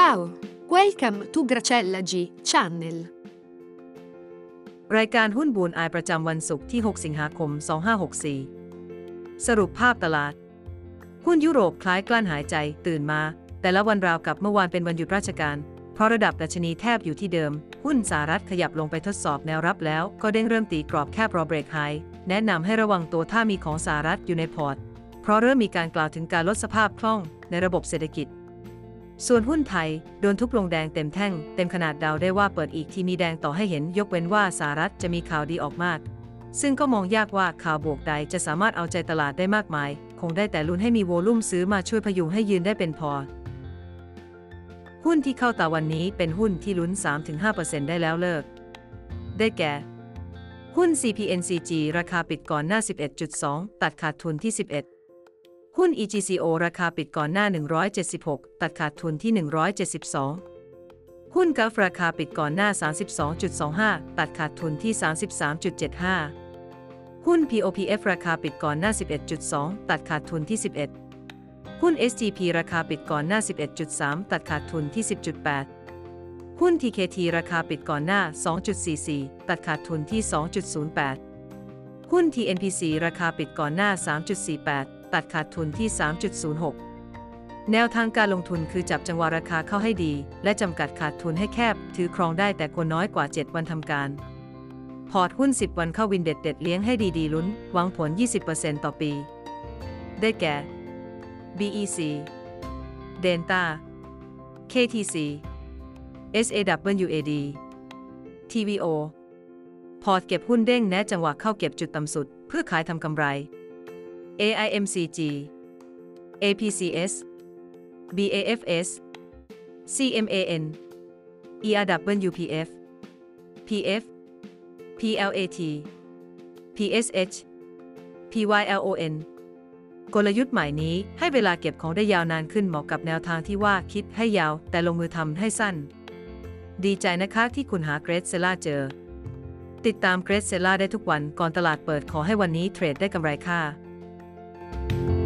Ciao, welcome to Gracella G Channel. รายการหุ้นบูนอายประจำวันศุกร์ที่ 6 สิงหาคม 2564 สรุปภาพตลาด หุ้นยุโรปคล้ายกลั้นหายใจตื่นมา แต่ละวันราวกับเมื่อวานเป็นวันหยุดราชการ เพราะระดับดัชนีแทบอยู่ที่เดิม หุ้นสหรัฐขยับลงไปทดสอบแนวรับแล้ว ก็เด้งเริ่มตีกรอบแคบรอเบรกไฮแนะนำให้ระวังตัวถ้ามีของสหรัฐอยู่ในพอร์ต เพราะเริ่มมีการกล่าวถึงการลดสภาพคล่องในระบบเศรษฐกิจ ส่วนหุ้นไทยโดนทุบลงแดงเต็มแท่ง เต็มขนาดเดาได้ว่าเปิดอีกทีมีแดงต่อให้เห็นยกเว้นว่าสหรัฐจะมีข่าวดีออกมาก ซึ่งก็มองยากว่าข่าวบวกใดจะสามารถเอาใจตลาดได้มากมาย คงได้แต่ลุ้นให้มีโวลุ่มซื้อมาช่วยพยุงให้ยืนได้เป็นพอ หุ้นที่เข้าตาวันนี้เป็นหุ้นที่ลุ้น 3-5%ได้แล้วเลิก ได้แก่ หุ้น CPNCG ราคาปิดก่อนหน้า 11.2 ตัดขาดทุนที่ 11 หุ้น EGCO ราคาปิดก่อนหน้า 176 ตัดขาดทุนที่ 172 หุ้นกัฟราคาปิดก่อนหน้า 32.25 ตัดขาดทุนที่ 33.75 หุ้น POPF ราคาปิดก่อนหน้า 11.2 ตัดขาดทุนที่ 11 หุ้น SGP ราคาปิดก่อนหน้า 11.3 ตัดขาดทุนที่ 10.8 หุ้น TKT ราคาปิดก่อนหน้า 2.44 ตัดขาดทุนที่ 2.08 หุ้น TNPC ราคาปิดก่อนหน้า 3.48 ตัดขาดทุนที่ 3.06 แนวทางการลงทุนคือจับจังหวะราคาเข้าให้ดี และจำกัดขาดทุนให้แคบ ถือครองได้แต่ควรน้อยกว่า 7 วันทำการ พอร์ตหุ้น 10 วันเข้าวินเด็ดเด็ดเลี้ยงให้ดีๆลุ้น หวังผล 20%ต่อปี ได้แก่ BEC Denta KTC SAWAD TVO พอร์ตเก็บหุ้นเด้งแนะจังหวะเข้าเก็บจุดต่ำสุด เพื่อขายทำกำไร AIMCG APCS BAFS CMAN ERWPF PF PLAT PSH PYLON กลยุทธ์ใหม่นี้ให้เวลาเก็บของได้ยาวนานขึ้นเหมาะกับแนวทางที่ว่าคิดให้ยาวแต่ลงมือทำให้สั้น ดีใจนะคะที่คุณหาเกรดเซล่าเจอ ติดตามเกรดเซล่าได้ทุกวันก่อนตลาดเปิดขอให้วันนี้เทรดได้กำไรค่ you